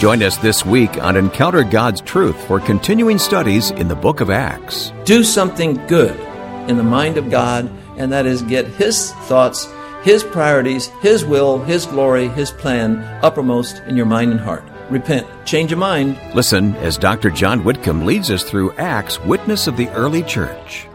Join us this week on Encounter God's Truth for continuing studies in the book of Acts. Do something good in the mind of God, and that is get His thoughts, His priorities, His will, His glory, His plan uppermost in your mind and heart. Repent, change your mind. Listen as Dr. John Whitcomb leads us through Acts, witness of the early church.